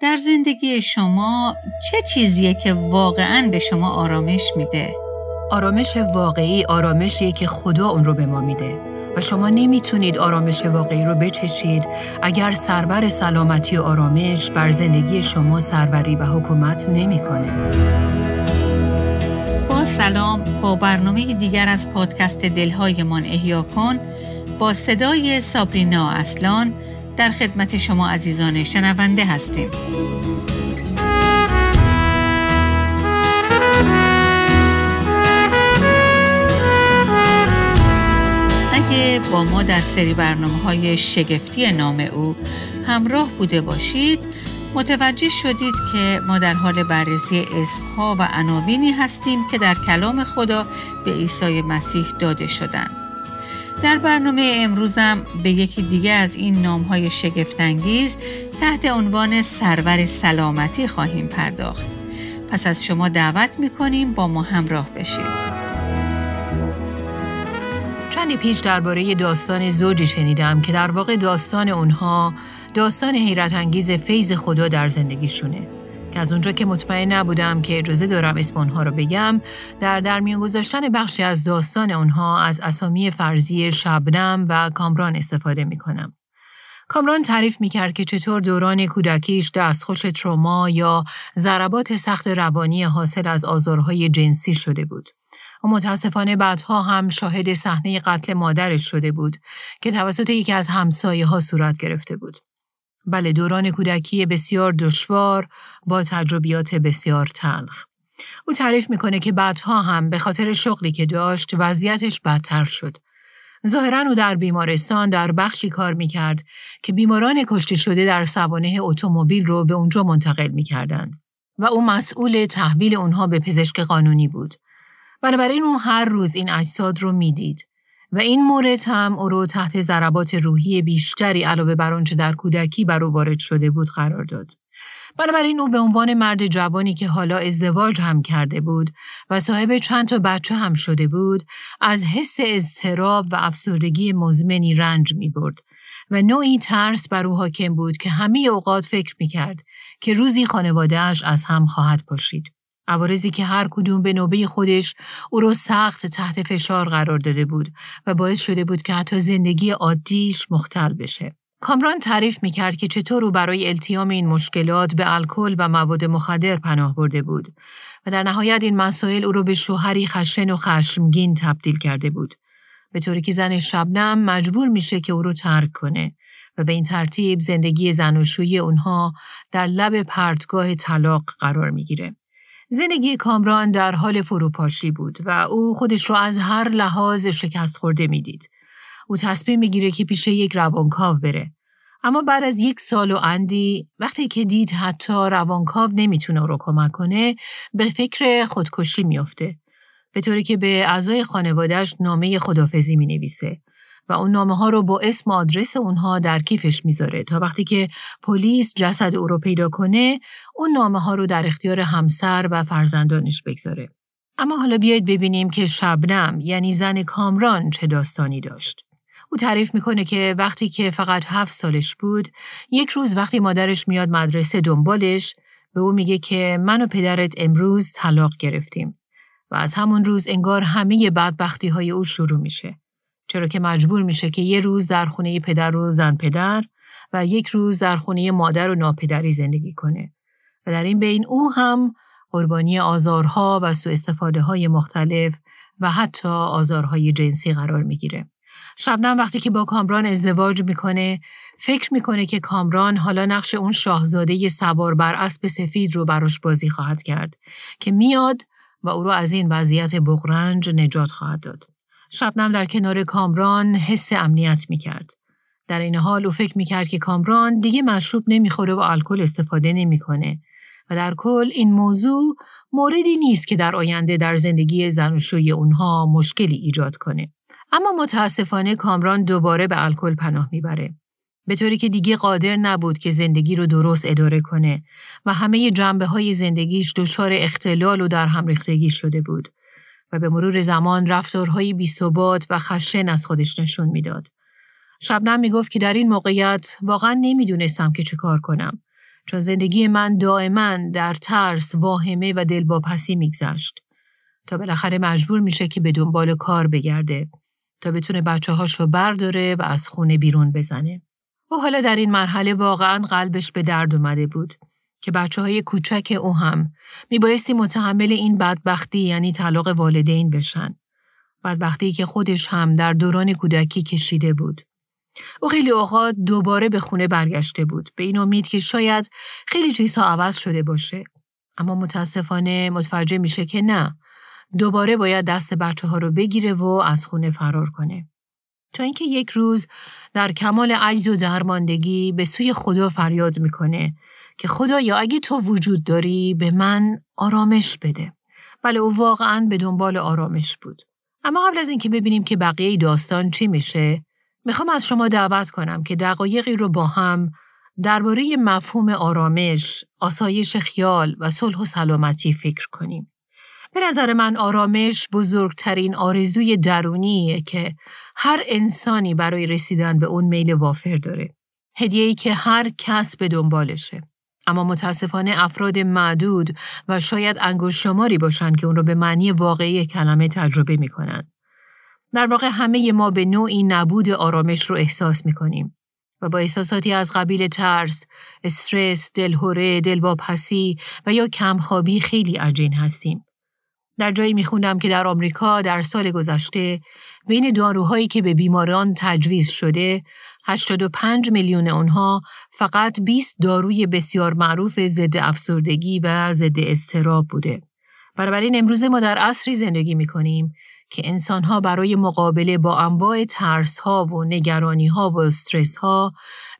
در زندگی شما چه چیزیه که واقعا به شما آرامش میده؟ آرامش واقعی آرامشیه که خدا اون رو به ما میده و شما نمی‌تونید آرامش واقعی رو بچشید اگر سرور سلامتی و آرامش بر زندگی شما سروری و حکومت نمی‌کنه. با سلام با برنامه دیگر از پادکست دلهایمان احیا کن با صدای سابرینا اصلان در خدمت شما عزیزان شنونده هستیم. اگه با ما در سری برنامه های شگفتی نام او همراه بوده باشید متوجه شدید که ما در حال بررسی اسمها و عناوینی هستیم که در کلام خدا به عیسی مسیح داده شدند. در برنامه امروزم به یکی دیگه از این نامهای شگفتانگیز تحت عنوان سرور سلامتی خواهیم پرداخت. پس از شما دعوت می‌کنیم با ما همراه بشید. چندی پیش درباره داستان زوجی شنیدم که در واقع داستان اونها داستان حیرت انگیز فیض خدا در زندگیشونه. که از اونجا که مطمئن نبودم که اجازه دارم اسم اونها رو بگم در درمیان گذاشتن بخشی از داستان اونها از اسامی فرضی شبنم و کامران استفاده می‌کنم. کامران تعریف می‌کرد که چطور دوران کودکیش دستخوش تروما یا ضربات سخت روانی حاصل از آزارهای جنسی شده بود. و متاسفانه بعدها هم شاهد صحنه قتل مادرش شده بود که توسط یکی از همسایه ها صورت گرفته بود. بله دوران کودکی بسیار دشوار با تجربیات بسیار تلخ. او تعریف می‌کنه که بعدها هم به خاطر شغلی که داشت وضعیتش بدتر شد. ظاهرا او در بیمارستان در بخشی کار می‌کرد که بیماران کشته شده در سوانه اتومبیل رو به اونجا منتقل می‌کردند و او مسئول تحویل اونها به پزشک قانونی بود. بنابراین او هر روز این اجساد رو می‌دید. و این مورد هم او رو تحت ضربات روحی بیشتری علاوه بر آنچه در کودکی بر او وارد شده بود قرار داد. بنابراین او به عنوان مرد جوانی که حالا ازدواج هم کرده بود و صاحب چند تا بچه هم شده بود از حس اضطراب و افسردگی مزمنی رنج می برد و نوعی ترس بر او حاکم بود که همه اوقات فکر می کرد که روزی خانوادهش از هم خواهد پاشید. عوارضی که هر کدوم به نوبه خودش او رو سخت تحت فشار قرار داده بود و باعث شده بود که حتی زندگی عادیش مختل بشه. کامران تعریف می‌کرد که چطور او برای التیام این مشکلات به الکل و مواد مخدر پناه برده بود و در نهایت این مسائل او رو به شوهری خشن و خشمگین تبدیل کرده بود. به طوری که زن شبنم مجبور میشه که او رو ترک کنه و به این ترتیب زندگی زن و شوی اونها در لب پرتگاه طلاق قرار می‌گیره. زندگی کامران در حال فروپاشی بود و او خودش را از هر لحاظ شکست خورده می‌دید. او تصمیم می‌گیره که پیش یک روانکاو بره. اما بعد از یک سال و اندی وقتی که دید حتی روانکاو نمی‌تونه رو کمک کنه به فکر خودکشی میافته. به طوری که به اعضای خانوادهش نامه خدافزی می نویسه و اون نامه ها رو با اسم و آدرس اونها در کیفش می‌ذاره تا وقتی که پلیس جسد او رو پیدا کنه اون نامه ها رو در اختیار همسر و فرزندانش بگذاره. اما حالا بیایید ببینیم که شبنم یعنی زن کامران چه داستانی داشت. او تعریف می‌کنه که وقتی که فقط هفت سالش بود یک روز وقتی مادرش میاد مدرسه دنبالش به او میگه که من و پدرت امروز طلاق گرفتیم و از همون روز انگار همه بدبختی های او شروع میشه. چرا که مجبور میشه که یه روز در خونه پدر و زن پدر و یک روز در خونه مادر و ناپدری زندگی کنه و در این بین او هم قربانی آزارها و سوء استفاده های مختلف و حتی آزارهای جنسی قرار می‌گیره. شبنم وقتی که با کامران ازدواج می‌کنه فکر می‌کنه که کامران حالا نقش اون شاهزاده سوار بر اسب سفید رو براش بازی خواهد کرد که میاد و او رو از این وضعیت بغرنج نجات خواهد داد. شبنم در کنار کامران حس امنیت می کرد. در این حال او فکر می کرد که کامران دیگه مشروب نمی‌خوره و الکل استفاده نمی‌کنه و در کل این موضوع موردی نیست که در آینده در زندگی زنوشوی اونها مشکلی ایجاد کنه. اما متاسفانه کامران دوباره به الکل پناه می‌بره. به طوری که دیگه قادر نبود که زندگی رو درست اداره کنه و همه جنبه های زندگیش دچار اختلال و در هم ریختگی شده بود و به مرور زمان رفتارهایی بیثبات و خشن از خودش نشون می‌داد. شبنم می‌گفت که در این موقعیت واقعا نمی‌دونستم که چه کار کنم چون زندگی من دائما در ترس، واهمه و دلواپسی میگذشت تا بالاخره مجبور میشه که به دنبال کار بگرده تا بتونه بچه هاش رو برداره و از خونه بیرون بزنه. و حالا در این مرحله واقعا قلبش به درد اومده بود که بچه های کوچک او هم میبایستی متحمل این بدبختی یعنی طلاق والدین بشن. بدبختی که خودش هم در دوران کودکی کشیده بود. او خیلی اوقات دوباره به خونه برگشته بود به این امید که شاید خیلی چیزها عوض شده باشه. اما متاسفانه متوجه میشه که نه دوباره باید دست بچه ها رو بگیره و از خونه فرار کنه. تا اینکه یک روز در کمال عجز و درماندگی به سوی خدا فریاد می‌کنه که خدایا اگه تو وجود داری به من آرامش بده. بله او واقعا به دنبال آرامش بود. اما قبل از اینکه ببینیم که بقیه داستان چی میشه، می‌خوام از شما دعوت کنم که دقایقی رو با هم درباره مفهوم آرامش، آسایش خیال و صلح و سلامتی فکر کنیم. به نظر من آرامش بزرگترین آرزوی درونیه که هر انسانی برای رسیدن به اون میل وافر داره. هدیه‌ای که هر کس به دنبالشه. اما متاسفانه افراد معدود و شاید انگوش شماری باشند که اون رو به معنی واقعی کلمه تجربه می‌کنن. در واقع همه ما به نوعی نبود آرامش رو احساس می‌کنیم و با احساساتی از قبیل ترس، استرس، دلهوره، دلواپسی و یا کمخوابی خیلی عجین هستیم. در جایی میخوندم که در آمریکا در سال گذشته بین داروهایی که به بیماران تجویز شده 85 میلیون آنها فقط 20 داروی بسیار معروف ضد افسردگی و ضد استراب بوده. بنابراین امروزه ما در عصری زندگی می کنیم که انسانها برای مقابله با انواع ترس ها و نگرانی ها و استرس ها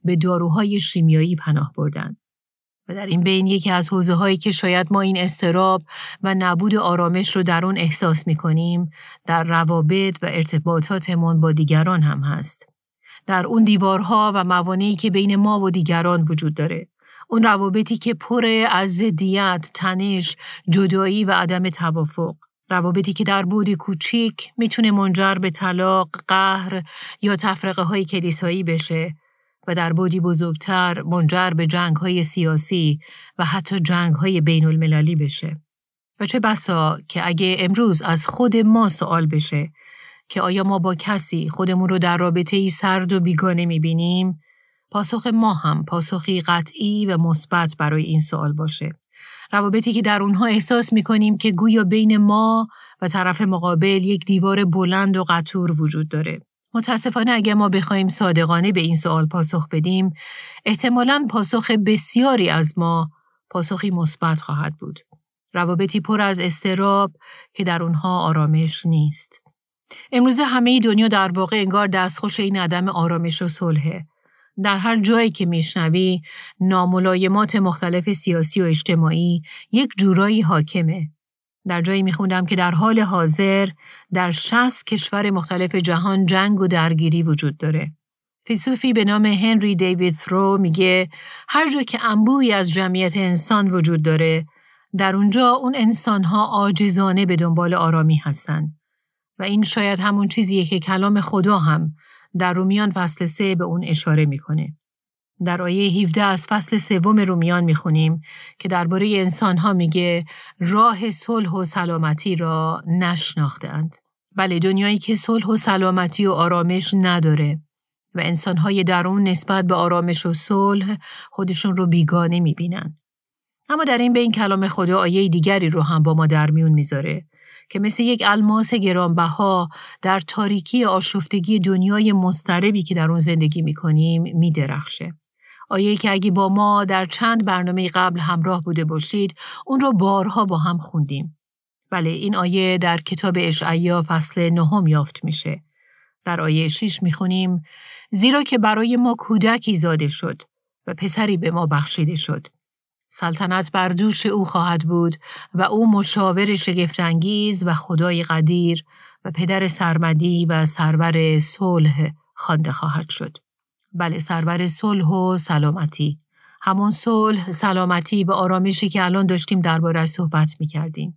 به داروهای شیمیایی پناه بردن. و در این بین یکی از حوزه هایی که شاید ما این استراب و نبود آرامش رو در اون احساس می کنیم در روابط و ارتباطاتمون با دیگران هم هست. در اون دیوارها و موانعی که بین ما و دیگران وجود داره. اون روابطی که پر از ضدیت، تنش، جدایی و عدم توافق. روابطی که در بودی کوچیک می‌تونه منجر به طلاق، قهر یا تفرقه های کلیسایی بشه و در بودی بزرگتر منجر به جنگ های سیاسی و حتی جنگ های بین المللی بشه. و چه بسا که اگه امروز از خود ما سوال بشه که آیا ما با کسی خودمون رو در رابطه ای سرد و بیگانه می‌بینیم؟ پاسخ ما هم پاسخی قطعی و مثبت برای این سوال باشه. روابطی که در اونها احساس می‌کنیم که گویا بین ما و طرف مقابل یک دیوار بلند و قطور وجود داره. متاسفانه اگر ما بخوایم صادقانه به این سوال پاسخ بدیم، احتمالا پاسخ بسیاری از ما پاسخی مثبت خواهد بود. روابطی پر از استراب که در اونها آرامش نیست. امروزه همه دنیا در واقع انگار دستخوش این عدم آرامش و صلحه. در هر جایی که میشنوی ناملایمات مختلف سیاسی و اجتماعی یک جورایی حاکمه. در جایی میخوندم که در حال حاضر در شست کشور مختلف جهان جنگ و درگیری وجود داره. فیلسوفی به نام هنری دیوید ثرو میگه هر جا که انبوی از جمعیت انسان وجود داره در اونجا اون انسانها عاجزانه به دنبال آرامی هستند. و این شاید همون چیزیه که کلام خدا هم در رومیان فصل سه به اون اشاره می‌کنه. در آیه 17 از فصل سوم رومیان می‌خونیم که درباره انسان ها میگه راه صلح و سلامتی را نشناختند. بله دنیایی که صلح و سلامتی و آرامش نداره و انسانهای درون نسبت به آرامش و صلح خودشون رو بیگانه می‌بینن. اما در این بین کلام خدا آیه دیگری رو هم با ما در میون می‌ذاره که مثل یک الماس گرانبها در تاریکی آشفتگی دنیای مستربی که در اون زندگی می‌کنیم میدرخشه. آیه که اگه با ما در چند برنامه قبل همراه بوده باشید اون رو بارها با هم خوندیم. بله این آیه در کتاب اشعیا فصل نهم یافت میشه. در آیه 6 می‌خونیم زیرا که برای ما کودکی زاده شد و پسری به ما بخشیده شد. سلطنت بر دوش او خواهد بود و او مشاور شگفتانگیز و خدای قدیر و پدر سرمدی و سرور صلح خوانده خواهد شد. بله سرور صلح و سلامتی. همون صلح، سلامتی و آرامشی که الان داشتیم درباره صحبت می کردیم.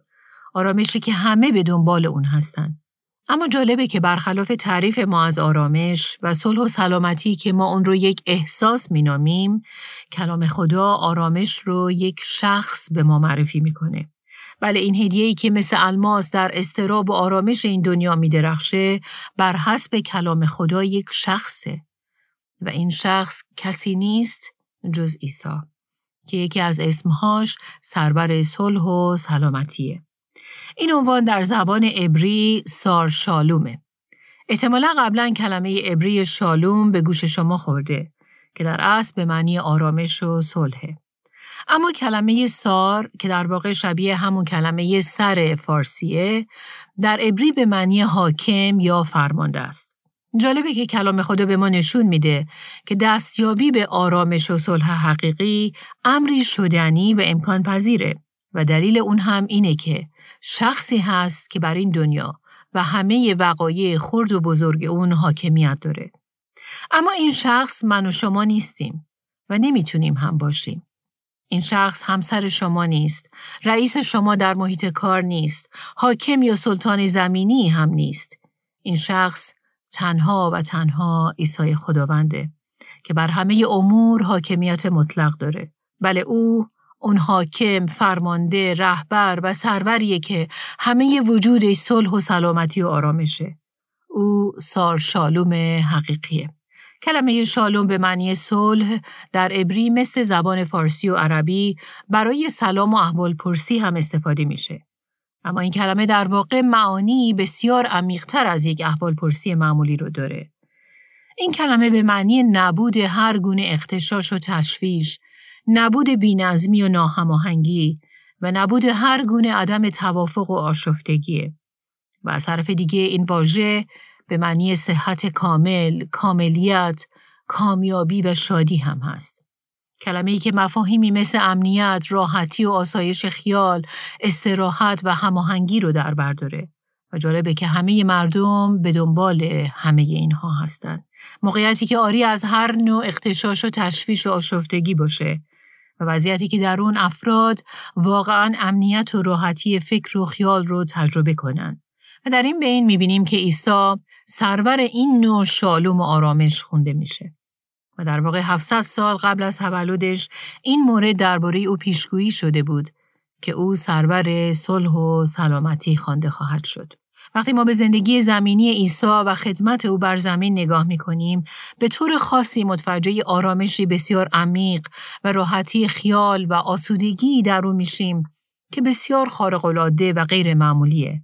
آرامشی که همه به دنبال اون هستن. اما جالبه که برخلاف تعریف ما از آرامش و صلح و سلامتی که ما اون رو یک احساس مینامیم کلام خدا آرامش رو یک شخص به ما معرفی می‌کنه. بله این هدیه‌ای که مثل الماس در استراب و آرامش این دنیا میدرخشه بر حسب کلام خدا یک شخصه و این شخص کسی نیست جز عیسی که یکی از اسمهاش سربر صلح و سلامتیه. این عنوان در زبان عبری سار شالومه. احتمالا قبلا کلمه عبری شالوم به گوش شما خورده که در اصل به معنی آرامش و صلحه. اما کلمه سار که در واقع شبیه همون کلمه سر فارسیه در عبری به معنی حاکم یا فرمانده است. جالبه که کلام خدا به ما نشون میده که دستیابی به آرامش و صلح حقیقی امری شدنی و امکان پذیره و دلیل اون هم اینه که شخصی هست که بر این دنیا و همه وقایع خرد و بزرگ اون حاکمیت داره. اما این شخص من و شما نیستیم و نمی‌تونیم هم باشیم. این شخص همسر شما نیست، رئیس شما در محیط کار نیست، حاکم یا سلطان زمینی هم نیست. این شخص تنها و تنها عیسی خداونده که بر همه امور حاکمیت مطلق داره. بله او اون حاکم، فرمانده، رهبر و سروریه که همه وجود صلح و سلامتی و آرامشه. او سار شالوم حقیقیه. کلمه شالوم به معنی صلح در عبری مثل زبان فارسی و عربی برای سلام و احوال پرسی هم استفاده میشه. اما این کلمه در واقع معانی بسیار عمیقتر از یک احوال پرسی معمولی رو داره. این کلمه به معنی نبود هر گونه اختشاش و تشویش نبود بینظمی و ناهماهنگی و نبود هر گونه عدم توافق و آشفتگی و از طرف دیگه این واژه به معنی صحت کامل، کاملیت، کامیابی و شادی هم هست. کلمه ای که مفاهیمی مثل امنیت، راحتی و آسایش خیال، استراحت و هماهنگی رو در بر داره. و جالبه که همه مردم به دنبال همه اینها هستند. موقعیتی که آری از هر نوع اختشاش و تشویش و آشفتگی باشه و وضعیتی که در اون افراد واقعا امنیت و راحتی فکر و خیال رو تجربه کنند. و در این بین می‌بینیم که عیسی سرور این نوع شالوم و آرامش خونده میشه. و در واقع 700 سال قبل از تولدش این مورد درباره او پیشگویی شده بود که او سرور صلح و سلامتی خوانده خواهد شد. وقتی ما به زندگی زمینی عیسی و خدمت او بر زمین نگاه می کنیم به طور خاصی متوجه آرامشی بسیار عمیق و راحتی خیال و آسودگی در او میشیم که بسیار خارق‌العاده و غیر معمولیه.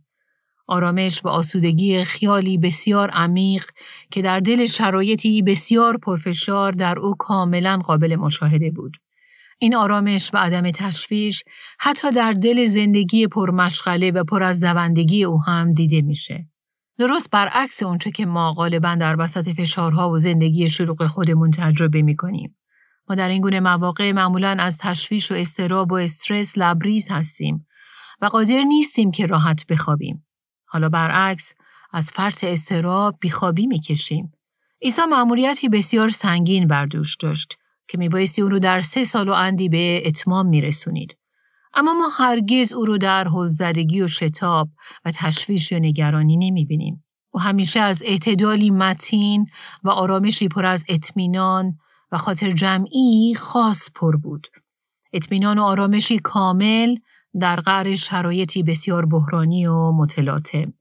آرامش و آسودگی خیالی بسیار عمیق که در دل شرایطی بسیار پرفشار در او کاملا قابل مشاهده بود. این آرامش و عدم تشویش حتی در دل زندگی پرمشغله و پر از دوندگی او هم دیده میشه. درست برعکس اونچه که ما غالبا در وسط فشارها و زندگی شلوغ خودمون تجربه می‌کنیم. ما در این گونه مواقع معمولا از تشویش و استراب و استرس لبریز هستیم و قادر نیستیم که راحت بخوابیم. حالا برعکس از فرط استراب بیخوابی می‌کشیم. عیسی معمولیتی بسیار سنگین بر دوش داشت که میبایستی او رو در سه سال و اندی به اتمام میرسونید. اما ما هرگز او رو در زدگی و شتاب و تشویش و نگرانی نمی‌بینیم. او همیشه از اعتدالی متین و آرامشی پر از اطمینان و خاطر جمعی خاص پر بود. اطمینان و آرامشی کامل در قعر شرایطی بسیار بحرانی و متلاطم.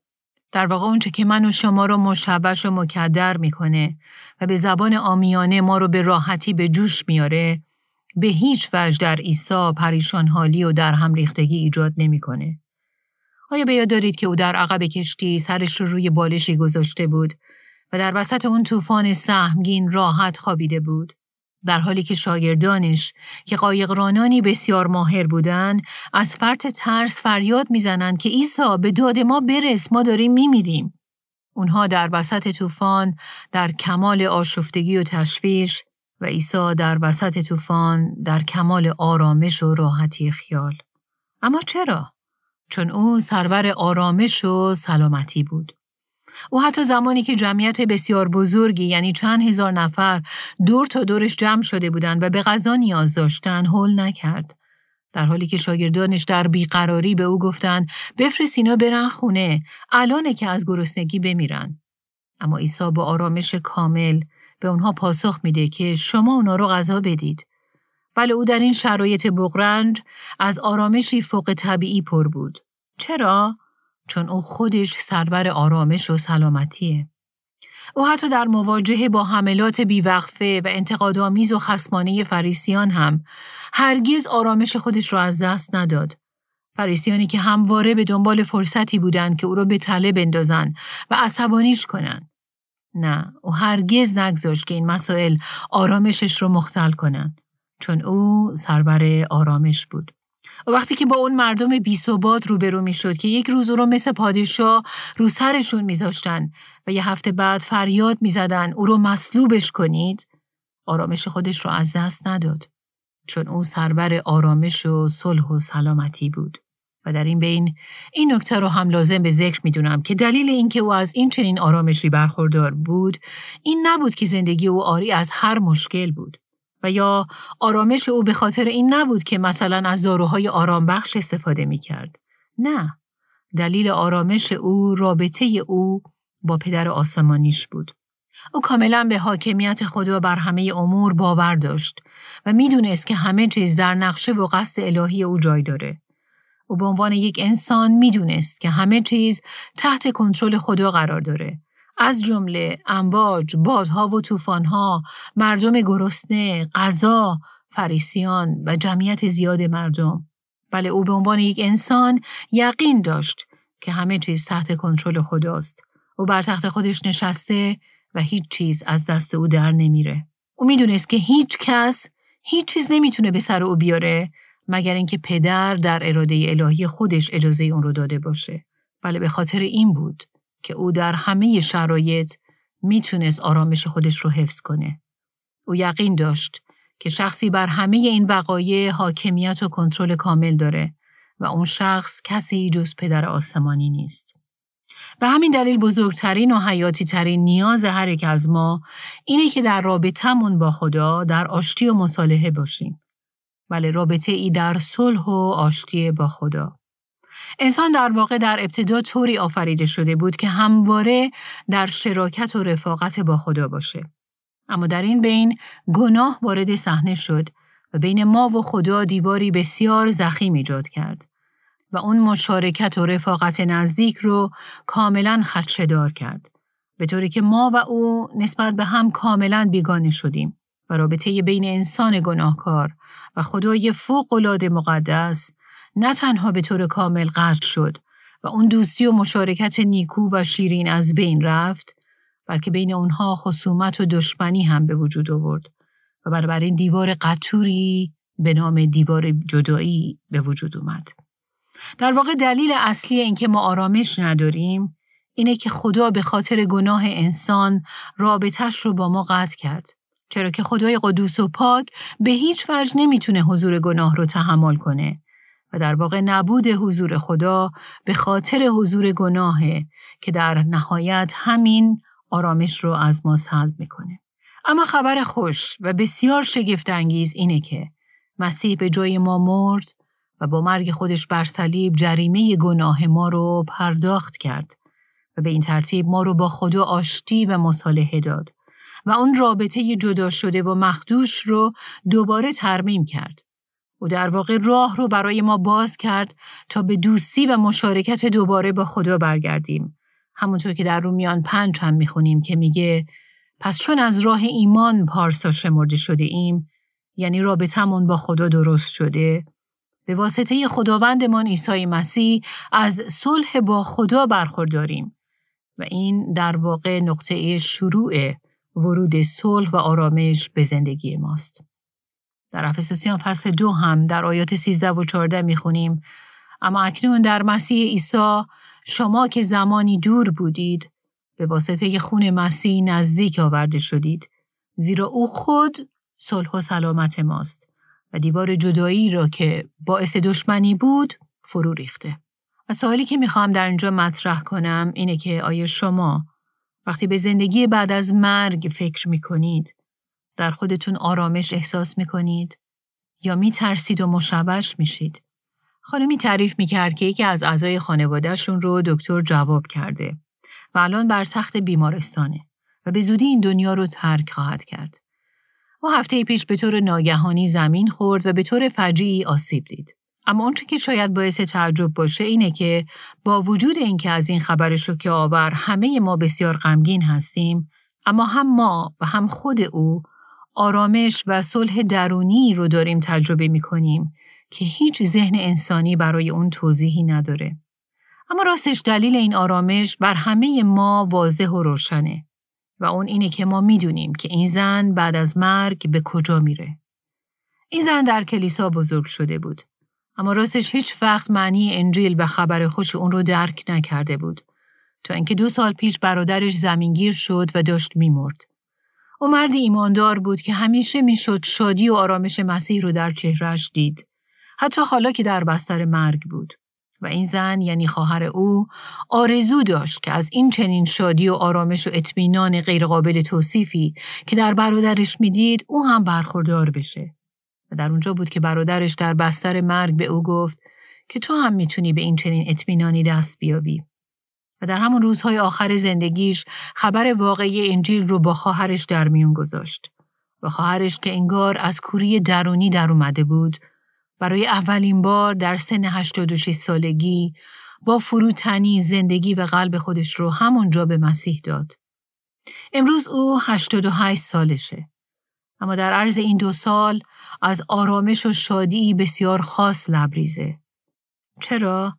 در واقع اونچه که من و شما رو مشوش و مکدر می‌کنه و به زبان آمیانه ما رو به راحتی به جوش میاره به هیچ وجه در عیسی پریشان حالی و در هم ریختگی ایجاد نمی‌کنه. آیا به یاد دارید که او در عقب کشتی سرش رو روی بالشی گذاشته بود و در وسط اون طوفان سهمگین راحت خوابیده بود؟ در حالی که شاگردانش که قایقرانانی بسیار ماهر بودند از فرط ترس فریاد می‌زنند که عیسی به داد ما برس ما داریم میمیریم. اونها در وسط طوفان در کمال آشفتگی و تشویش و عیسی در وسط طوفان در کمال آرامش و راحتی خیال. اما چرا؟ چون او سرور آرامش و سلامتی بود. او حتی زمانی که جمعیت بسیار بزرگی یعنی چند هزار نفر دور تا دورش جمع شده بودند و به غذا نیاز داشتن هول نکرد. در حالی که شاگردانش در بیقراری به او گفتند بفرست اینا برن خونه الانه که از گرسنگی بمیرن. اما عیسی با آرامش کامل به اونها پاسخ میده که شما اونا رو غذا بدید. بله او در این شرایط بغرنج از آرامشی فوق طبیعی پر بود. چرا؟ چون او خودش سربر آرامش و سلامتیه او حتی در مواجهه با حملات بیوقفه و انتقادآمیز و خسمانه فریسیان هم هرگز آرامش خودش را از دست نداد. فریسیانی که همواره به دنبال فرصتی بودند که او را به تله بندازن و عصبانیش کنند. نه، او هرگز نگذاشت که این مسائل آرامشش رو مختل کنند. چون او سربر آرامش بود. و وقتی که با اون مردم بی ثبات روبرو می شد که یک روز او رو مثل پادشاه رو سرشون میذاشتن و یه هفته بعد فریاد می‌زدن او رو مصلوبش کنید؟ آرامش خودش رو از دست نداد چون او سربر آرامش و صلح و سلامتی بود. و در این بین این نکته رو هم لازم به ذکر می‌دونم که دلیل اینکه او از این چنین آرامشی برخوردار بود این نبود که زندگی او آری از هر مشکل بود. و یا آرامش او به خاطر این نبود که مثلا از داروهای آرام بخش استفاده می کرد. نه. دلیل آرامش او رابطه او با پدر آسمانیش بود. او کاملا به حاکمیت خدا بر همه امور باور داشت و می‌دونست که همه چیز در نقشه و قصد الهی او جای داره. او به عنوان یک انسان می‌دونست که همه چیز تحت کنترل خدا قرار داره از جمله امواج، بادها و طوفانها، مردم گرسنه، غذا، فریسیان و جمعیت زیاد مردم. بله او به عنوان یک انسان یقین داشت که همه چیز تحت کنترل خداست. او بر تخت خودش نشسته و هیچ چیز از دست او در نمیره. او می‌دونست که هیچ کس هیچ چیز نمی‌تونه به سر او بیاره مگر اینکه پدر در اراده الهی خودش اجازه اون رو داده باشه. بله به خاطر این بود که او در همه شرایط می‌تونست آرامش خودش رو حفظ کنه. او یقین داشت که شخصی بر همه این وقایع حاکمیت و کنترل کامل داره و اون شخص کسی جز پدر آسمانی نیست. به همین دلیل بزرگترین و حیاتی ترین نیاز هر یک از ما اینه که در رابطمون با خدا در آشتی و مصالحه باشیم. ولی رابطه ای در صلح و آشتی با خدا. انسان در واقع در ابتدا طوری آفریده شده بود که همواره در شراکت و رفاقت با خدا باشه. اما در این بین گناه وارد صحنه شد و بین ما و خدا دیواری بسیار زخیم ایجاد کرد و اون مشارکت و رفاقت نزدیک رو کاملا خدشدار کرد. به طوری که ما و او نسبت به هم کاملا بیگانه شدیم و رابطه بین انسان گناهکار و خدای فوق العاده مقدس نه تنها به طور کامل قطع شد و اون دوستی و مشارکت نیکو و شیرین از بین رفت بلکه بین اونها خصومت و دشمنی هم به وجود آورد و بنابراین دیوار قطوری به نام دیوار جدایی به وجود اومد. در واقع دلیل اصلی اینکه ما آرامش نداریم اینه که خدا به خاطر گناه انسان رابطش رو با ما قطع کرد. چرا که خدای قدوس و پاک به هیچ وجه نمی‌تونه حضور گناه رو تحمل کنه و در واقع نبود حضور خدا به خاطر حضور گناهه که در نهایت همین آرامش رو از ما سلب می‌کنه. اما خبر خوش و بسیار شگفت انگیز اینه که مسیح به جای ما مرد و با مرگ خودش بر صلیب جریمه گناه ما رو پرداخت کرد و به این ترتیب ما رو با خدا آشتی و مصالحه داد و اون رابطه جدا شده و مخدوش رو دوباره ترمیم کرد او در واقع راه رو برای ما باز کرد تا به دوستی و مشارکت دوباره با خدا برگردیم. همونطور که در رومیان پنج هم می‌خونیم که میگه پس چون از راه ایمان پارسا شمرده شده ایم یعنی رابطمون با خدا درست شده به واسطه خداوندمان عیسی مسیح از صلح با خدا برخورداریم و این در واقع نقطه شروع ورود صلح و آرامش به زندگی ماست. در افسوسیان فصل دو هم در آیات 13 و 14 می‌خونیم اما اکنون در مسیح عیسی شما که زمانی دور بودید به واسطه خون مسیح نزدیک آورده شدید زیرا او خود صلح و سلامت ماست و دیوار جدایی را که باعث دشمنی بود فرو ریخته. و سوالی که می‌خوام در اینجا مطرح کنم اینه که آیا شما وقتی به زندگی بعد از مرگ فکر می‌کنید در خودتون آرامش احساس می کنید یا می ترسید و مشبش میشید؟ خانمی تعریف می کرد که یکی از اعضای خانوادهشون رو دکتر جواب کرده و الان بر تخت بیمارستانه و به زودی این دنیا رو ترک خواهد کرد. او هفته پیش به طور ناگهانی زمین خورد و به طور فجیعی آسیب دید. اما اونچه که شاید باعث تعجب باشه اینه که با وجود اینکه از این خبر شوکه آور همه ما بسیار غمگین هستیم اما هم ما و هم خود او آرامش و صلح درونی رو داریم تجربه می کنیم که هیچ ذهن انسانی برای اون توضیحی نداره. اما راستش دلیل این آرامش بر همه ما واضح و روشنه و اون اینه که ما می‌دونیم که این زن بعد از مرگ به کجا میره. این زن در کلیسا بزرگ شده بود. اما راستش هیچ وقت معنی انجیل و خبر خوش اون رو درک نکرده بود. تا اینکه دو سال پیش برادرش زمینگیر شد و داشت میمرد. او مرد ایماندار بود که همیشه می‌شد شادی و آرامش مسیح رو در چهرش دید. حتی حالا که در بستر مرگ بود. و این زن یعنی خواهر او آرزو داشت که از این چنین شادی و آرامش و اطمینان غیرقابل توصیفی که در برادرش می‌دید او هم برخوردار بشه. و در اونجا بود که برادرش در بستر مرگ به او گفت که تو هم می‌تونی به این چنین اطمینانی دست بیابی. و در همون روزهای آخر زندگیش خبر واقعی انجیل رو با خواهرش در میون گذاشت. و خواهرش که انگار از کوری درونی در اومده بود برای اولین بار در سن 86 سالگی با فروتنی زندگی و قلب خودش رو همونجا به مسیح داد. امروز او 88 سالشه. اما در عرض این دو سال از آرامش و شادی بسیار خاص لبریزه. چرا؟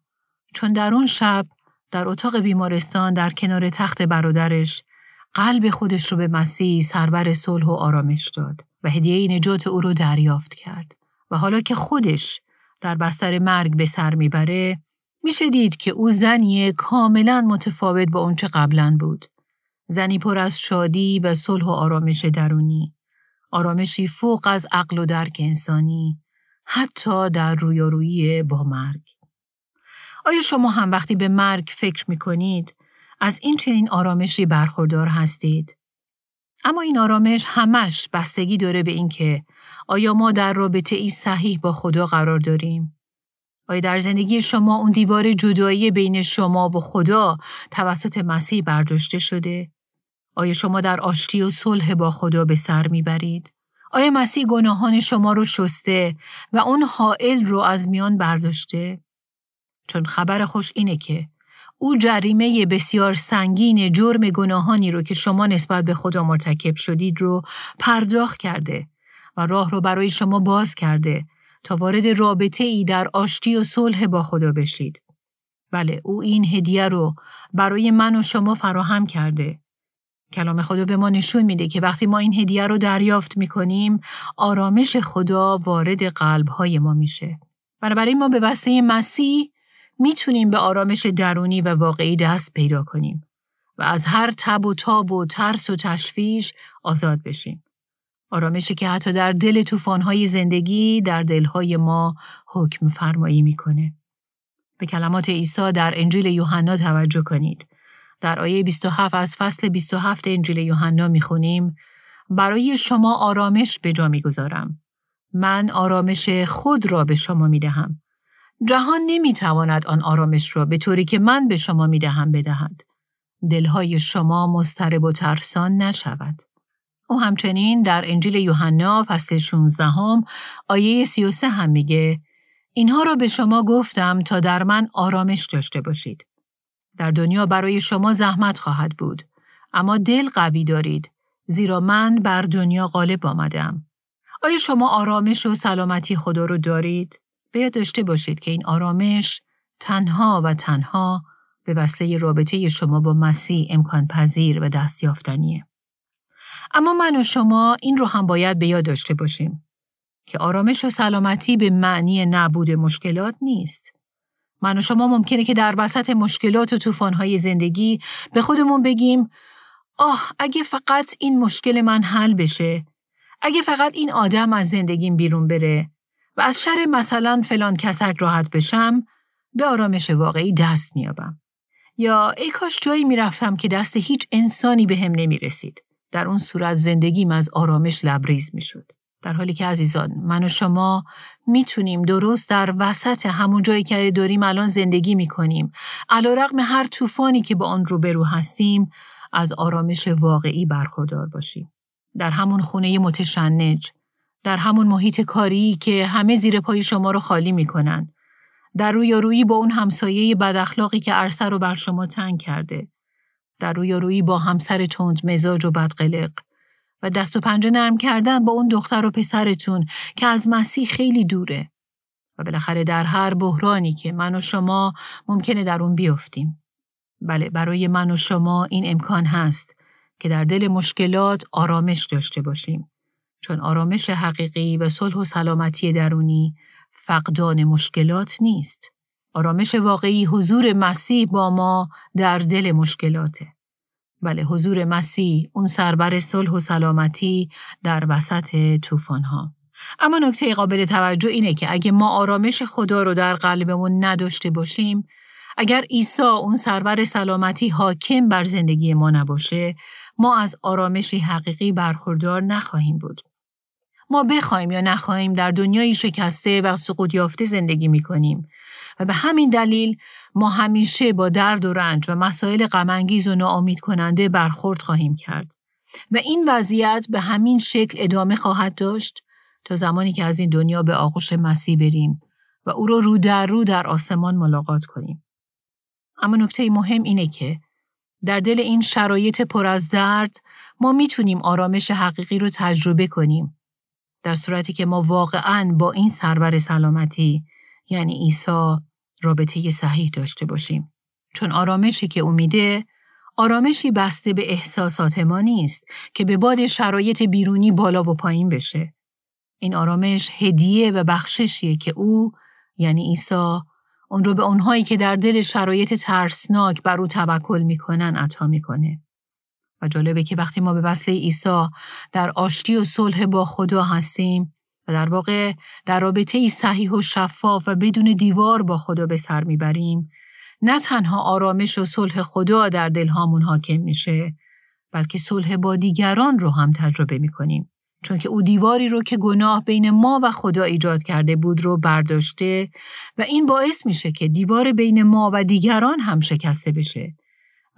چون در اون شب در اتاق بیمارستان در کنار تخت برادرش قلب خودش رو به مسیح سربر صلح و آرامش داد و هدیه نجات او رو دریافت کرد. و حالا که خودش در بستر مرگ به سر می‌بره میشه دید که او زنی کاملا متفاوت با اونچه قبلا بود. زنی پر از شادی و صلح و آرامش درونی. آرامشی فوق از عقل و درک انسانی. حتی در رویارویی با مرگ. آیا شما هم وقتی به مرگ فکر می کنید از این چنین آرامشی برخوردار هستید؟ اما این آرامش همش بستگی داره به اینکه آیا ما در رابطه ای صحیح با خدا قرار داریم؟ آیا در زندگی شما اون دیوار جدایی بین شما و خدا توسط مسیح برداشته شده؟ آیا شما در آشتی و صلح با خدا به سر می‌برید؟ آیا مسیح گناهان شما رو شسته و اون حائل رو از میان برداشته؟ چون خبر خوش اینه که او جریمه بسیار سنگین جرم گناهانی رو که شما نسبت به خدا مرتکب شدید رو پرداخت کرده و راه رو برای شما باز کرده تا وارد رابطه ای در آشتی و صلح با خدا بشید. بله او این هدیه رو برای من و شما فراهم کرده. کلام خدا به ما نشون میده که وقتی ما این هدیه رو دریافت می‌کنیم آرامش خدا وارد قلبهای ما میشه. بنابراین ما به وسیله مسیح می‌تونیم به آرامش درونی و واقعی دست پیدا کنیم و از هر تب و تاب و ترس و تشویش آزاد بشیم. آرامشی که حتی در دل طوفان‌های زندگی در دلهای ما حکم فرمایی می‌کنه. به کلمات عیسی در انجیل یوحنا توجه کنید. در آیه 27 از فصل 27 انجیل یوحنا می‌خونیم برای شما آرامش به جا می‌گذارم. من آرامش خود را به شما می‌دهم. جهان نمی‌تواند آن آرامش را به طوری که من به شما می‌دهم بدهد. دلهای شما مضطرب و ترسان نشود. او همچنین در انجیل یوحنا فصل 16 هم آیه 33 هم میگه اینها را به شما گفتم تا در من آرامش داشته باشید. در دنیا برای شما زحمت خواهد بود اما دل قوی دارید زیرا من بر دنیا غالب آمدم. آیا شما آرامش و سلامتی خدا رو دارید؟ بیا داشته باشید که این آرامش تنها و تنها به وسیله رابطه شما با مسیح امکان پذیر و دستیافتنیه. اما من و شما این رو هم باید به یاد داشته باشیم که آرامش و سلامتی به معنی نبود مشکلات نیست. من و شما ممکنه که در وسط مشکلات و طوفان‌های زندگی به خودمون بگیم آه اگه فقط این مشکل من حل بشه اگه فقط این آدم از زندگیم بیرون بره و از شر مثلا فلان کسک راحت بشم به آرامش واقعی دست میابم یا ای کاش جایی می‌رفتم که دست هیچ انسانی به هم نمی رسید. در اون صورت زندگیم از آرامش لبریز می شد. در حالی که عزیزان من و شما می‌تونیم درست در وسط همون جایی که داریم الان زندگی می‌کنیم علا رقم هر طوفانی که با آن روبرو هستیم از آرامش واقعی برخوردار باشیم. در همون خونه متشنج، در همون محیط کاری که همه زیر پای شما رو خالی می‌کنن، در روی روی با اون همسایه بد اخلاقی که عرصه رو بر شما تنگ کرده، در روی روی با همسر تند مزاج و بدقلق و دست و پنجه نرم کردن با اون دختر و پسرتون که از مسیح خیلی دوره و بالاخره در هر بحرانی که من و شما ممکنه در اون بیفتیم. بله برای من و شما این امکان هست که در دل مشکلات آرامش داشته باشیم. چون آرامش حقیقی و صلح و سلامتی درونی فقدان مشکلات نیست. آرامش واقعی حضور مسیح با ما در دل مشکلاته. بله حضور مسیح اون سربر صلح و سلامتی در وسط طوفان ها. اما نکته قابل توجه اینه که اگه ما آرامش خدا رو در قلبمون نداشته باشیم اگر عیسی اون سرور سلامتی حاکم بر زندگی ما نباشه ما از آرامشی حقیقی برخوردار نخواهیم بود. ما بخوایم یا نخواهیم در دنیای شکسته و سقوط یافته زندگی می کنیم و به همین دلیل ما همیشه با درد و رنج و مسائل غمانگیز و ناامید کننده برخورد خواهیم کرد. و این وضعیت به همین شکل ادامه خواهد داشت تا زمانی که از این دنیا به آغوش مسیح بریم و او را رو در رو در آسمان ملاقات کنیم. اما نکته مهم اینه که در دل این شرایط پر از درد ما می‌تونیم آرامش حقیقی رو تجربه کنیم. در صورتی که ما واقعا با این سرور سلامتی یعنی عیسی رابطه صحیح داشته باشیم چون آرامشی که امیده آرامشی بسته به احساسات ما نیست که به باد شرایط بیرونی بالا و پایین بشه این آرامش هدیه و بخششیه که او یعنی عیسی اون رو به اونهایی که در دل شرایط ترسناک بر او توکل می‌کنن عطا می‌کنه. و جالبه که وقتی ما به وصله عیسی در آشتی و صلح با خدا هستیم و در واقع در رابطه ای صحیح و شفاف و بدون دیوار با خدا به سر می‌بریم نه تنها آرامش و صلح خدا در دلهامون حاکم میشه بلکه صلح با دیگران رو هم تجربه می‌کنیم. چون که او دیواری رو که گناه بین ما و خدا ایجاد کرده بود رو برداشته و این باعث میشه که دیوار بین ما و دیگران هم شکسته بشه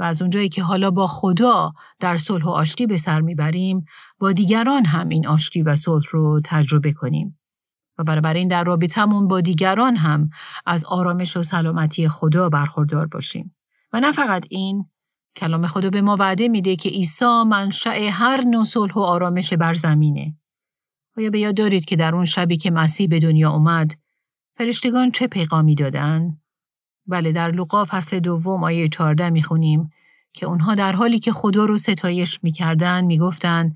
و از اونجایی که حالا با خدا در صلح و آشتی به سر می‌بریم با دیگران هم این آشتی و صلح رو تجربه کنیم و برابر این در رابطمون با دیگران هم از آرامش و سلامتی خدا برخوردار باشیم و نه فقط این کلام خدا به ما وعده میده که عیسی منشأ هر نوع صلح و آرامش بر زمینه. آیا به یاد دارید که در اون شبی که مسیح به دنیا اومد فرشتگان چه پیغامی دادن؟ بله در لوقا فصل دوم آیه 14 می‌خونیم که اونها در حالی که خدا رو ستایش می‌کردن می‌گفتن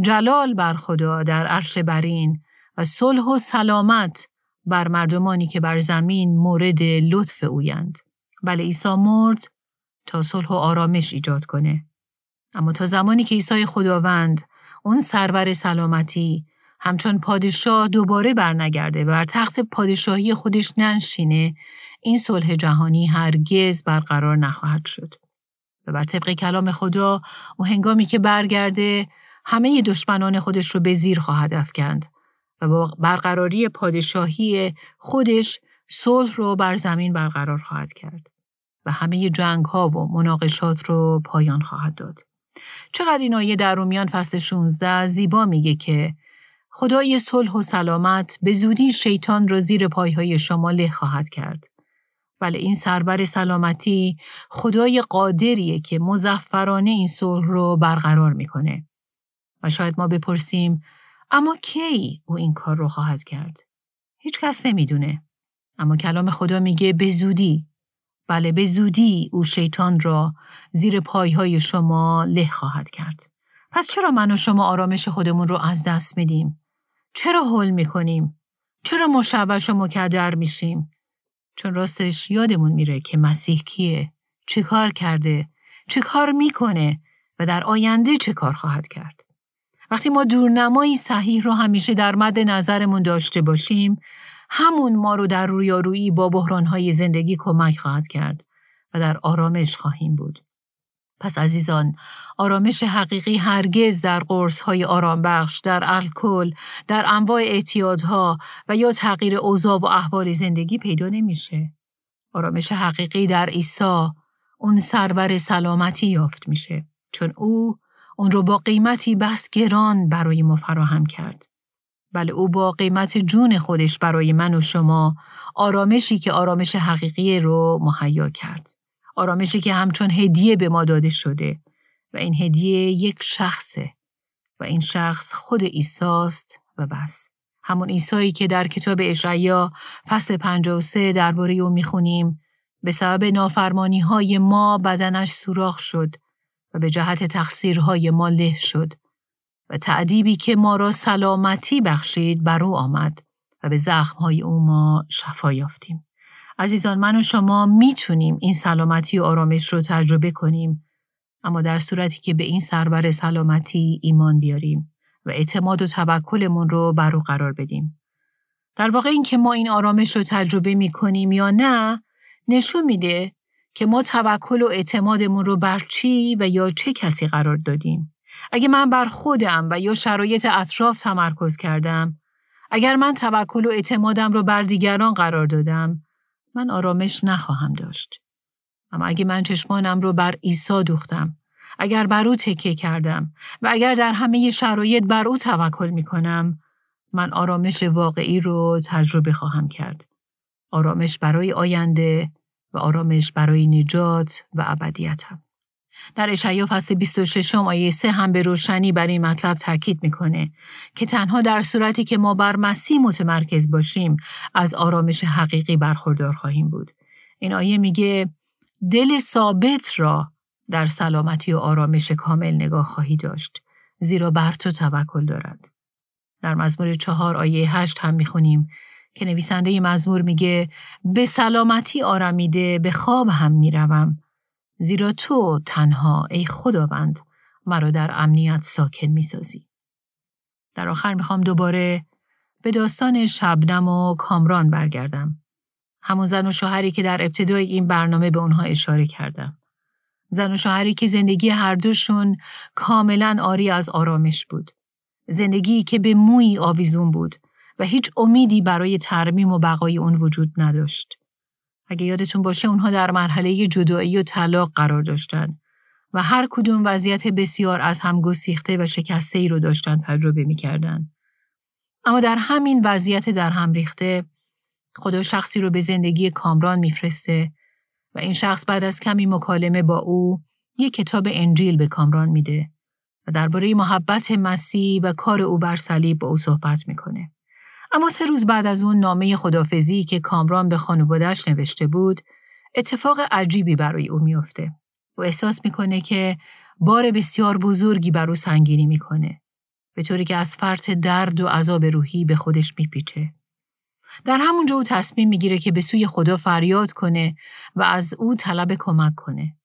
جلال بر خدا در عرش برین و صلح و سلامت بر مردمانی که بر زمین مورد لطف اویند. بله عیسی مرد تا صلح و آرامش ایجاد کنه. اما تا زمانی که عیسی خداوند اون سرور سلامتی همچون پادشاه دوباره برنگرده و بر تخت پادشاهی خودش ننشینه این صلح جهانی هرگز برقرار نخواهد شد. و بر طبق کلام خدا و هنگامی که برگرده همه دشمنان خودش رو به زیر خواهد افکند و با برقراری پادشاهی خودش صلح رو بر زمین برقرار خواهد کرد. و همه جنگ ها و مناقشات رو پایان خواهد داد. چقدر این آیه در رومیان فصل 16 زیبا میگه که خدای صلح و سلامت به زودی شیطان را زیر پایهای شما له خواهد کرد. بله این سربر سلامتی خدای قادریه که مزفرانه این صلح رو برقرار می‌کنه. و شاید ما بپرسیم اما کی او این کار رو خواهد کرد؟ هیچ کس نمی‌دونه. اما کلام خدا میگه به زودی بله به زودی او شیطان را زیر پایهای شما له خواهد کرد. پس چرا من و شما آرامش خودمون رو از دست میدیم؟ چرا حل می‌کنیم؟ چرا مشوش و مکدر میشیم؟ چون راستش یادمون میره که مسیح کیه؟ چه کار کرده؟ چه کار می‌کنه؟ و در آینده چه کار خواهد کرد؟ وقتی ما دورنمایی صحیح رو همیشه در مد نظرمون داشته باشیم همون ما رو در رویارویی با بحرانهای زندگی کمک خواهد کرد و در آرامش خواهیم بود. پس عزیزان آرامش حقیقی هرگز در قرص های آرام بخش، در الکل، در انواع اعتیادها و یا تغییر اوضاع و احوال زندگی پیدا نمیشه. آرامش حقیقی در عیسی اون سرور سلامتی یافت میشه چون او اون رو با قیمتی بس گران برای ما فراهم کرد. بله او با قیمت جون خودش برای من و شما آرامشی که آرامش حقیقی رو مهیا کرد. آرامشی که همچون هدیه به ما داده شده و این هدیه یک شخصه و این شخص خود ایساست و بس. همون ایسایی که در کتاب اشعیا فصل 53 درباره او می‌خونیم به سبب نافرمانی های ما بدنش سوراخ شد و به جهت تقصیرهای ما له شد و تعدیبی که ما را سلامتی بخشید بر او آمد و به زخمهای او ما شفا یافتیم. عزیزان من و شما می‌تونیم این سلامتی و آرامش رو تجربه کنیم اما در صورتی که به این سربر سلامتی ایمان بیاریم و اعتماد و توکلمون رو بر او قرار بدیم. در واقع این که ما این آرامش رو تجربه می کنیم یا نه نشون میده که ما توکل و اعتمادمون رو بر چی و یا چه کسی قرار دادیم. اگه من بر خودم و یا شرایط اطراف تمرکز کردم، اگر من توکل و اعتمادم رو بر دیگران قرار دادم، من آرامش نخواهم داشت. اما اگه من چشمانم رو بر عیسی دوختم، اگر بر او تکیه کردم و اگر در همه شرایط بر او توکل می کنم، من آرامش واقعی رو تجربه خواهم کرد. آرامش برای آینده و آرامش برای نجات و ابدیتم. در اشعیا فصل 26 آیه 3 هم به روشنی بر این مطلب تاکید می‌کنه که تنها در صورتی که ما بر مسیح متمرکز باشیم از آرامش حقیقی برخوردار خواهیم بود. این آیه میگه دل ثابت را در سلامتی و آرامش کامل نگاه خواهی داشت زیرا بر تو توکل دارد. در مزمور چهار آیه هشت هم می‌خونیم که نویسنده مزمور میگه به سلامتی آرامیده به خواب هم می‌روم زیرا تو تنها ای خداوند مرا در امنیت ساکن می‌سازی. در آخر می‌خوام دوباره به داستان شبنم و کامران برگردم. همون زن و شوهری که در ابتدای این برنامه به اونها اشاره کردم. زن و شوهری که زندگی هر دوشون کاملا آری از آرامش بود. زندگی که به موی آویزون بود و هیچ امیدی برای ترمیم و بقای اون وجود نداشت. اگه یادتون باشه اونها در مرحله جدایی و طلاق قرار داشتن و هر کدوم وضعیت بسیار از هم گسیخته و شکسته ای رو داشتن تجربه می‌کردن. اما در همین وضعیت در هم ریخته خدا شخصی رو به زندگی کامران میفرسته و این شخص بعد از کمی مکالمه با او یک کتاب انجیل به کامران میده و درباره محبت مسیح و کار او بر صلیب با او صحبت می‌کنه. اما سه روز بعد از اون نامه خدافزی که کامران به خانوادهش نوشته بود اتفاق عجیبی برای او میافته و احساس می‌کنه که بار بسیار بزرگی بر او سنگینی می‌کنه به طوری که از فرط درد و عذاب روحی به خودش میپیچه. در همونجا او تصمیم می‌گیره که به سوی خدا فریاد کنه و از او طلب کمک کنه.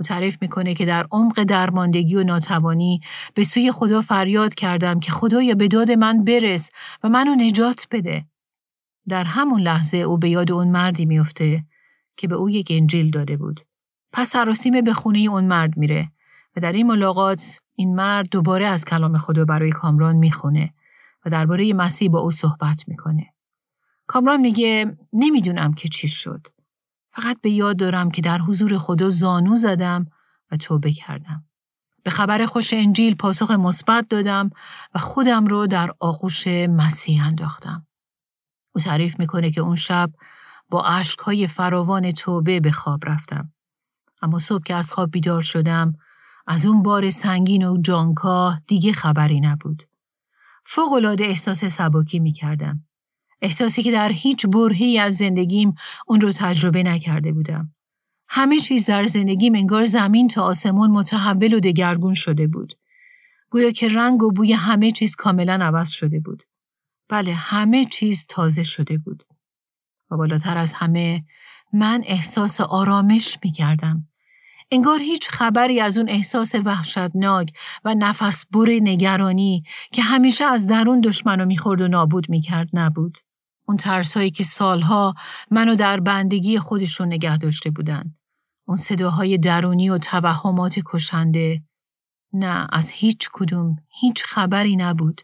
او تعریف می‌کنه که در عمق درماندگی و ناتوانی به سوی خدا فریاد کردم که خدایا به داد من برس و منو نجات بده. در همون لحظه او به یاد اون مردی میفته که به او یک انجیل داده بود. پس سراسیمه به خونه اون مرد میره و در این ملاقات این مرد دوباره از کلام خدا برای کامران می‌خونه و درباره مسیح با او صحبت می‌کنه. کامران میگه نمی‌دونم که چی شد. فقط به یاد دارم که در حضور خدا زانو زدم و توبه کردم. به خبر خوش انجیل پاسخ مثبت دادم و خودم رو در آغوش مسیح انداختم. او تعریف می‌کنه که اون شب با عشقهای فراوان توبه به خواب رفتم. اما صبح که از خواب بیدار شدم از اون بار سنگین و جانکاه دیگه خبری نبود. فوقالعاده احساس سبکی می کردم. احساسی که در هیچ برهی از زندگیم اون رو تجربه نکرده بودم. همه چیز در زندگیم انگار زمین تا آسمان متحول و دگرگون شده بود. گویا که رنگ و بوی همه چیز کاملا عوض شده بود. بله همه چیز تازه شده بود. و بالاتر از همه من احساس آرامش می کردم. انگار هیچ خبری از اون احساس وحشتناک و نفس بر نگرانی که همیشه از درون دشمنو می‌خورد و نابود می‌کرد نبود. اون ترسایی که سالها منو در بندگی خودشون نگه داشته بودن. اون صداهای درونی و توهمات کشنده نه از هیچ کدوم هیچ خبری نبود.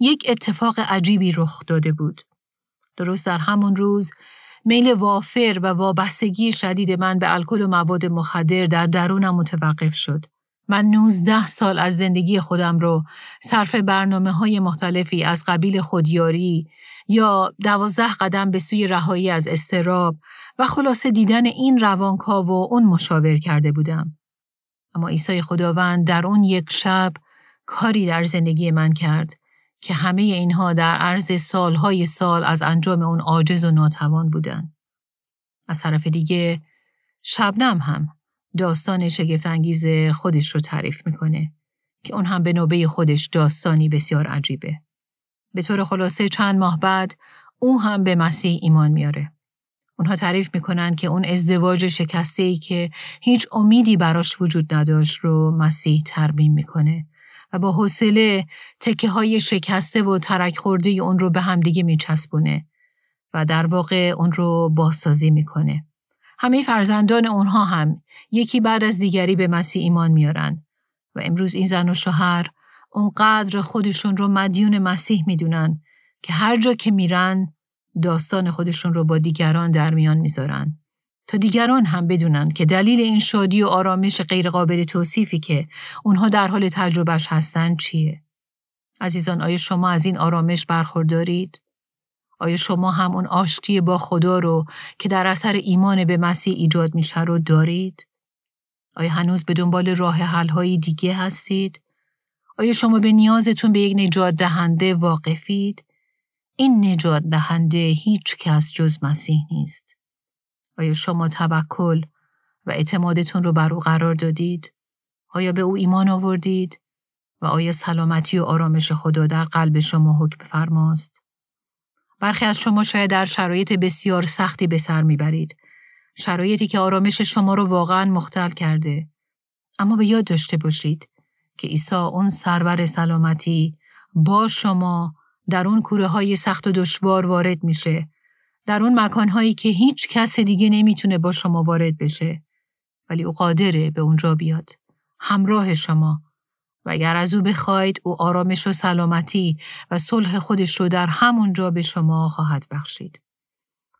یک اتفاق عجیبی رخ داده بود. درست در همون روز میل وافر و وابستگی شدید من به الکل و مواد مخدر در درونم متوقف شد. من 19 سال از زندگی خودم رو صرف برنامه های مختلفی از قبیل خودیاری یا دوازده قدم به سوی رهایی از استراب و خلاصه دیدن این روانکاو و اون مشاور کرده بودم. اما عیسی خداوند در اون یک شب کاری در زندگی من کرد که همه اینها در عرض سالهای سال از انجام اون عاجز و ناتوان بودن. از طرف دیگه شبنم هم داستان شگفتانگیز خودش رو تعریف می‌کنه که اون هم به نوبه خودش داستانی بسیار عجیبه. به طور خلاصه چند ماه بعد او هم به مسیح ایمان میاره. اونها تعریف می‌کنن که اون ازدواج شکسته ای که هیچ امیدی براش وجود نداشت رو مسیح ترمیم می‌کنه و با حوصله تکه های شکسته و ترک خورده اون رو به همدیگه میچسبونه و در واقع اون رو بازسازی می‌کنه. همه فرزندان اونها هم یکی بعد از دیگری به مسیح ایمان میارن و امروز این زن و شوهر اونقدر خودشون رو مدیون مسیح می‌دونن که هر جا که میرن داستان خودشون رو با دیگران در میان می‌ذارن تا دیگران هم بدونن که دلیل این شادی و آرامش غیرقابل توصیفی که اونها در حال تجربهش هستن چیه؟ عزیزان آیا شما از این آرامش برخوردارید؟ آیا شما هم اون آشتی با خدا رو که در اثر ایمان به مسیح ایجاد میشه رو دارید؟ آیا هنوز به دنبال راه حل‌های دیگه هستید؟ آیا شما به نیازتون به یک نجات دهنده واقفید؟ این نجات دهنده هیچ کس جز مسیح نیست. آیا شما توکل و اعتمادتون رو بر او قرار دادید؟ آیا به او ایمان آوردید؟ و آیا سلامتی و آرامش خدا در قلب شما حکم فرماست؟ برخی از شما شاید در شرایط بسیار سختی به سر می‌برید. شرایطی که آرامش شما رو واقعا مختل کرده. اما به یاد داشته باشید که عیسی اون سرور سلامتی با شما در اون کوره های سخت و دشوار وارد میشه. در اون مکان هایی که هیچ کس دیگه نمی‌تونه با شما وارد بشه. ولی او قادره به اونجا بیاد. همراه شما. و اگر از او بخواید او آرامش و سلامتی و صلح خودش رو در همونجا به شما خواهد بخشید.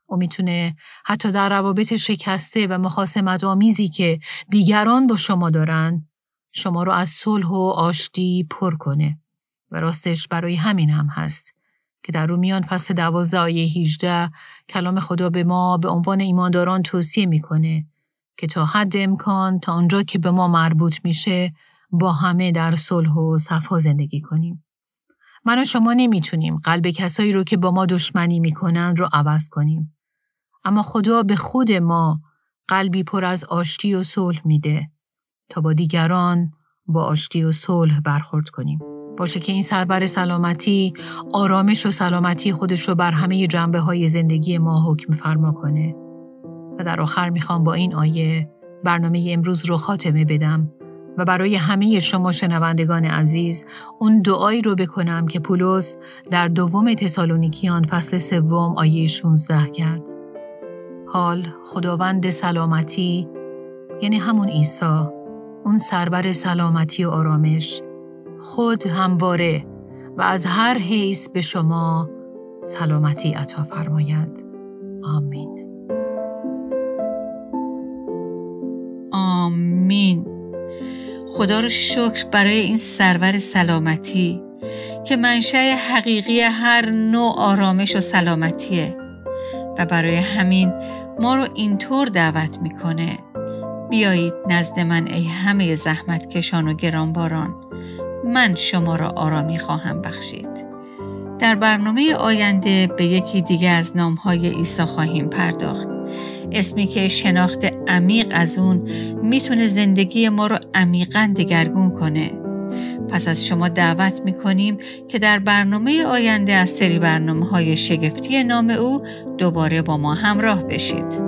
او می‌تونه حتی در روابط شکسته و مخاسمت آمیزی که دیگران با شما دارن شما رو از صلح و آشتی پر کنه. و راستش برای همین هم هست که در رومیان پس دوازده آیه 18 کلام خدا به ما به عنوان ایمانداران توصیه می‌کنه که تا حد امکان تا آنجا که به ما مربوط میشه با همه در صلح و صفا زندگی کنیم. من و شما نمی‌تونیم قلب کسایی رو که با ما دشمنی می‌کنن رو عوض کنیم. اما خدا به خود ما قلبی پر از آشتی و صلح میده تا با دیگران با آشتی و صلح برخورد کنیم. باشه که این سربر سلامتی آرامش و سلامتی خودش رو بر همه جنبه های زندگی ما حکم فرما کنه و در آخر می‌خوام با این آیه برنامه امروز رو خاتمه بدم و برای همه شما شنوندگان عزیز اون دعایی رو بکنم که پولس در دوم تسالونیکیان فصل سوم آیه 16 کرد. حال خداوند سلامتی یعنی همون عیسی اون سربر سلامتی و آرامش خود همواره و از هر حیث به شما سلامتی عطا فرماید. آمین. آمین. خدا رو شکر برای این سرور سلامتی که منشأ حقیقی هر نوع آرامش و سلامتیه و برای همین ما رو اینطور دعوت می‌کنه. بیایید نزد من ای همه زحمت کشان و گرانباران من شما را آرامی خواهم بخشید. در برنامه آینده به یکی دیگه از نامهای عیسی خواهیم پرداخت. اسمی که شناخت عمیق از اون می‌تونه زندگی ما رو عمیقا دگرگون کنه. پس از شما دعوت می‌کنیم که در برنامه آینده از سری برنامه های شگفتی نام او دوباره با ما همراه بشید.